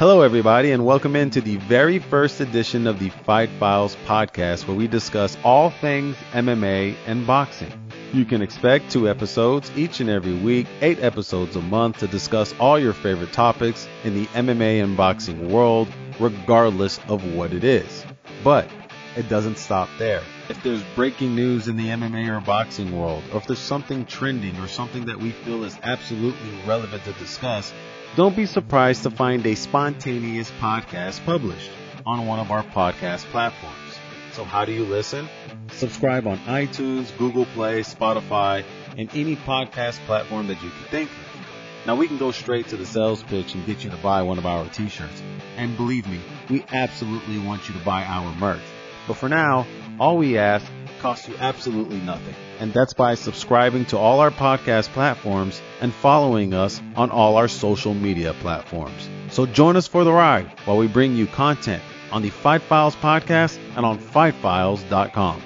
Hello, everybody, and welcome into the very first edition of the Fight Files podcast, where we discuss all things MMA and boxing. You can expect two episodes each and every week, eight episodes a month to discuss all your favorite topics in the MMA and boxing world, regardless of what it is. But it doesn't stop there. If there's breaking news in the MMA or boxing world, or if there's something trending or something that we feel is absolutely relevant to discuss, don't be surprised to find a spontaneous podcast published on one of our podcast platforms. So how do you listen? Subscribe on iTunes, Google Play, Spotify, and any podcast platform that you can think of. Now we can go straight to the sales pitch and get you to buy one of our t-shirts. And believe me, we absolutely want you to buy our merch. But for now, all we ask costs you absolutely nothing. And that's by subscribing to all our podcast platforms and following us on all our social media platforms. So join us for the ride while we bring you content on the Fight Files podcast and on fightfiles.com.